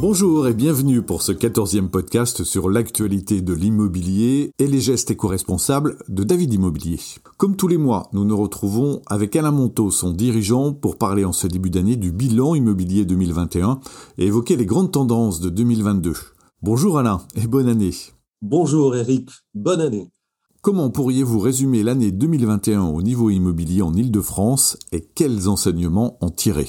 Bonjour et bienvenue pour ce quatorzième podcast sur l'actualité de l'immobilier et les gestes éco-responsables de David Immobilier. Comme tous les mois, nous nous retrouvons avec Alain Monteau, son dirigeant, pour parler en ce début d'année du bilan immobilier 2021 et évoquer les grandes tendances de 2022. Bonjour Alain et bonne année. Bonjour Eric, bonne année. Comment pourriez-vous résumer l'année 2021 au niveau immobilier en Ile-de-France et quels enseignements en tirer?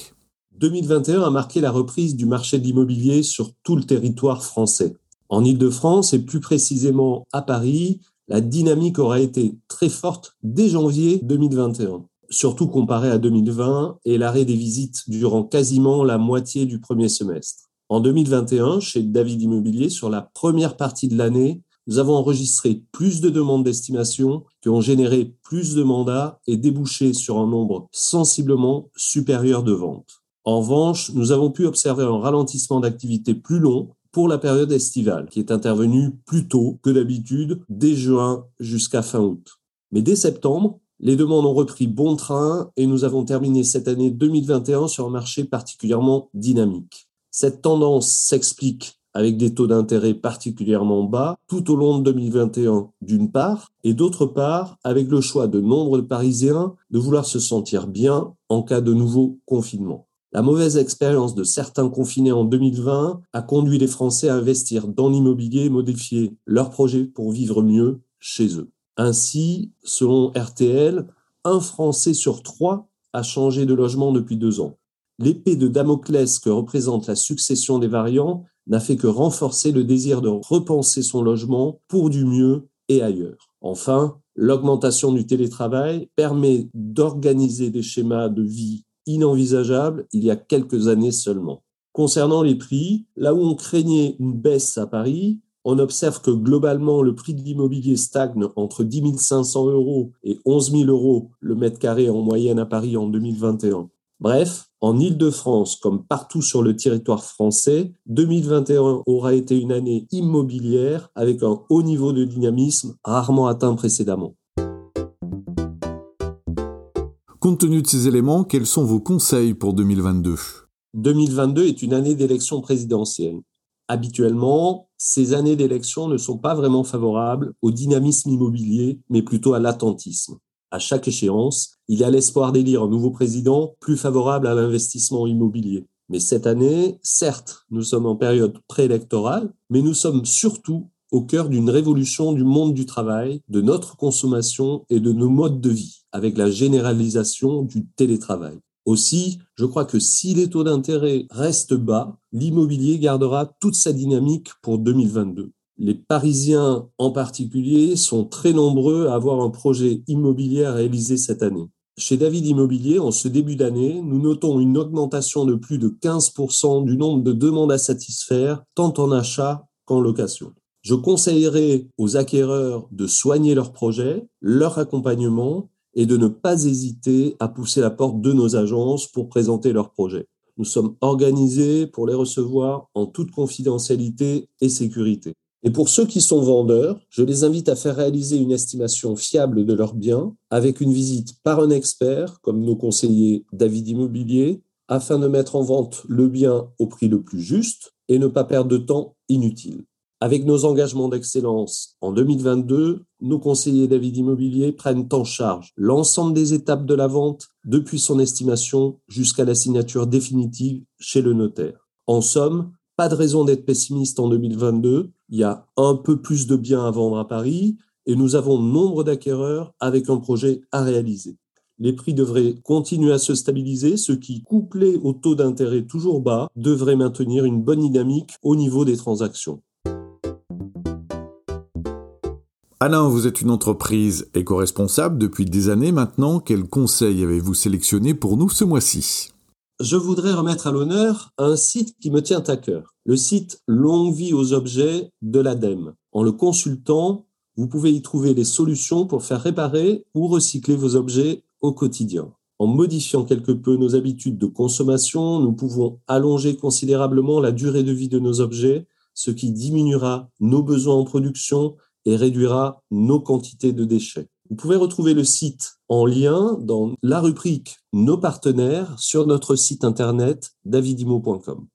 2021 a marqué la reprise du marché de l'immobilier sur tout le territoire français. En Ile-de-France et plus précisément à Paris, la dynamique aura été très forte dès janvier 2021, surtout comparé à 2020 et l'arrêt des visites durant quasiment la moitié du premier semestre. En 2021, chez David Immobilier, sur la première partie de l'année, nous avons enregistré plus de demandes d'estimation qui ont généré plus de mandats et débouché sur un nombre sensiblement supérieur de ventes. En revanche, nous avons pu observer un ralentissement d'activité plus long pour la période estivale, qui est intervenue plus tôt que d'habitude, dès juin jusqu'à fin août. Mais dès septembre, les demandes ont repris bon train et nous avons terminé cette année 2021 sur un marché particulièrement dynamique. Cette tendance s'explique avec des taux d'intérêt particulièrement bas tout au long de 2021 d'une part, et d'autre part avec le choix de nombre de Parisiens de vouloir se sentir bien en cas de nouveau confinement. La mauvaise expérience de certains confinés en 2020 a conduit les Français à investir dans l'immobilier et modifier leurs projets pour vivre mieux chez eux. Ainsi, selon RTL, un Français sur trois a changé de logement depuis deux ans. L'épée de Damoclès que représente la succession des variants n'a fait que renforcer le désir de repenser son logement pour du mieux et ailleurs. Enfin, l'augmentation du télétravail permet d'organiser des schémas de vie inenvisageable il y a quelques années seulement. Concernant les prix, là où on craignait une baisse à Paris, on observe que globalement, le prix de l'immobilier stagne entre 10 500 euros et 11 000 euros le mètre carré en moyenne à Paris en 2021. Bref, en Ile-de-France, comme partout sur le territoire français, 2021 aura été une année immobilière avec un haut niveau de dynamisme rarement atteint précédemment. Compte tenu de ces éléments, quels sont vos conseils pour 2022 2022 est une année d'élection présidentielle. Habituellement, ces années d'élection ne sont pas vraiment favorables au dynamisme immobilier, mais plutôt à l'attentisme. À chaque échéance, il y a l'espoir d'élire un nouveau président plus favorable à l'investissement immobilier. Mais cette année, certes, nous sommes en période préélectorale, mais nous sommes surtout au cœur d'une révolution du monde du travail, de notre consommation et de nos modes de vie, avec la généralisation du télétravail. Aussi, je crois que si les taux d'intérêt restent bas, l'immobilier gardera toute sa dynamique pour 2022. Les Parisiens en particulier sont très nombreux à avoir un projet immobilier à réaliser cette année. Chez David Immobilier, en ce début d'année, nous notons une augmentation de plus de 15% du nombre de demandes à satisfaire, tant en achat qu'en location. Je conseillerais aux acquéreurs de soigner leur projet, leur accompagnement et de ne pas hésiter à pousser la porte de nos agences pour présenter leur projet. Nous sommes organisés pour les recevoir en toute confidentialité et sécurité. Et pour ceux qui sont vendeurs, je les invite à faire réaliser une estimation fiable de leurs biens avec une visite par un expert, comme nos conseillers David Immobilier, afin de mettre en vente le bien au prix le plus juste et ne pas perdre de temps inutile. Avec nos engagements d'excellence en 2022, nos conseillers David Immobilier prennent en charge l'ensemble des étapes de la vente depuis son estimation jusqu'à la signature définitive chez le notaire. En somme, pas de raison d'être pessimiste en 2022. Il y a un peu plus de biens à vendre à Paris et nous avons nombre d'acquéreurs avec un projet à réaliser. Les prix devraient continuer à se stabiliser, ce qui, couplé au taux d'intérêt toujours bas, devrait maintenir une bonne dynamique au niveau des transactions. Alain, vous êtes une entreprise éco-responsable depuis des années maintenant. Quels conseils avez-vous sélectionné pour nous ce mois-ci? Je voudrais remettre à l'honneur un site qui me tient à cœur, le site Longue vie aux objets de l'ADEME. En le consultant, vous pouvez y trouver des solutions pour faire réparer ou recycler vos objets au quotidien. En modifiant quelque peu nos habitudes de consommation, nous pouvons allonger considérablement la durée de vie de nos objets, ce qui diminuera nos besoins en production et réduira nos quantités de déchets. Vous pouvez retrouver le site en lien dans la rubrique Nos partenaires sur notre site internet davidimo.com.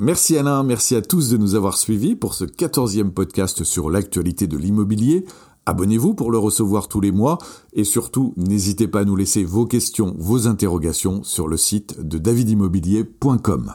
Merci Alain, merci à tous de nous avoir suivis pour ce quatorzième podcast sur l'actualité de l'immobilier. Abonnez-vous pour le recevoir tous les mois et surtout n'hésitez pas à nous laisser vos questions, vos interrogations sur le site de davidimmobilier.com.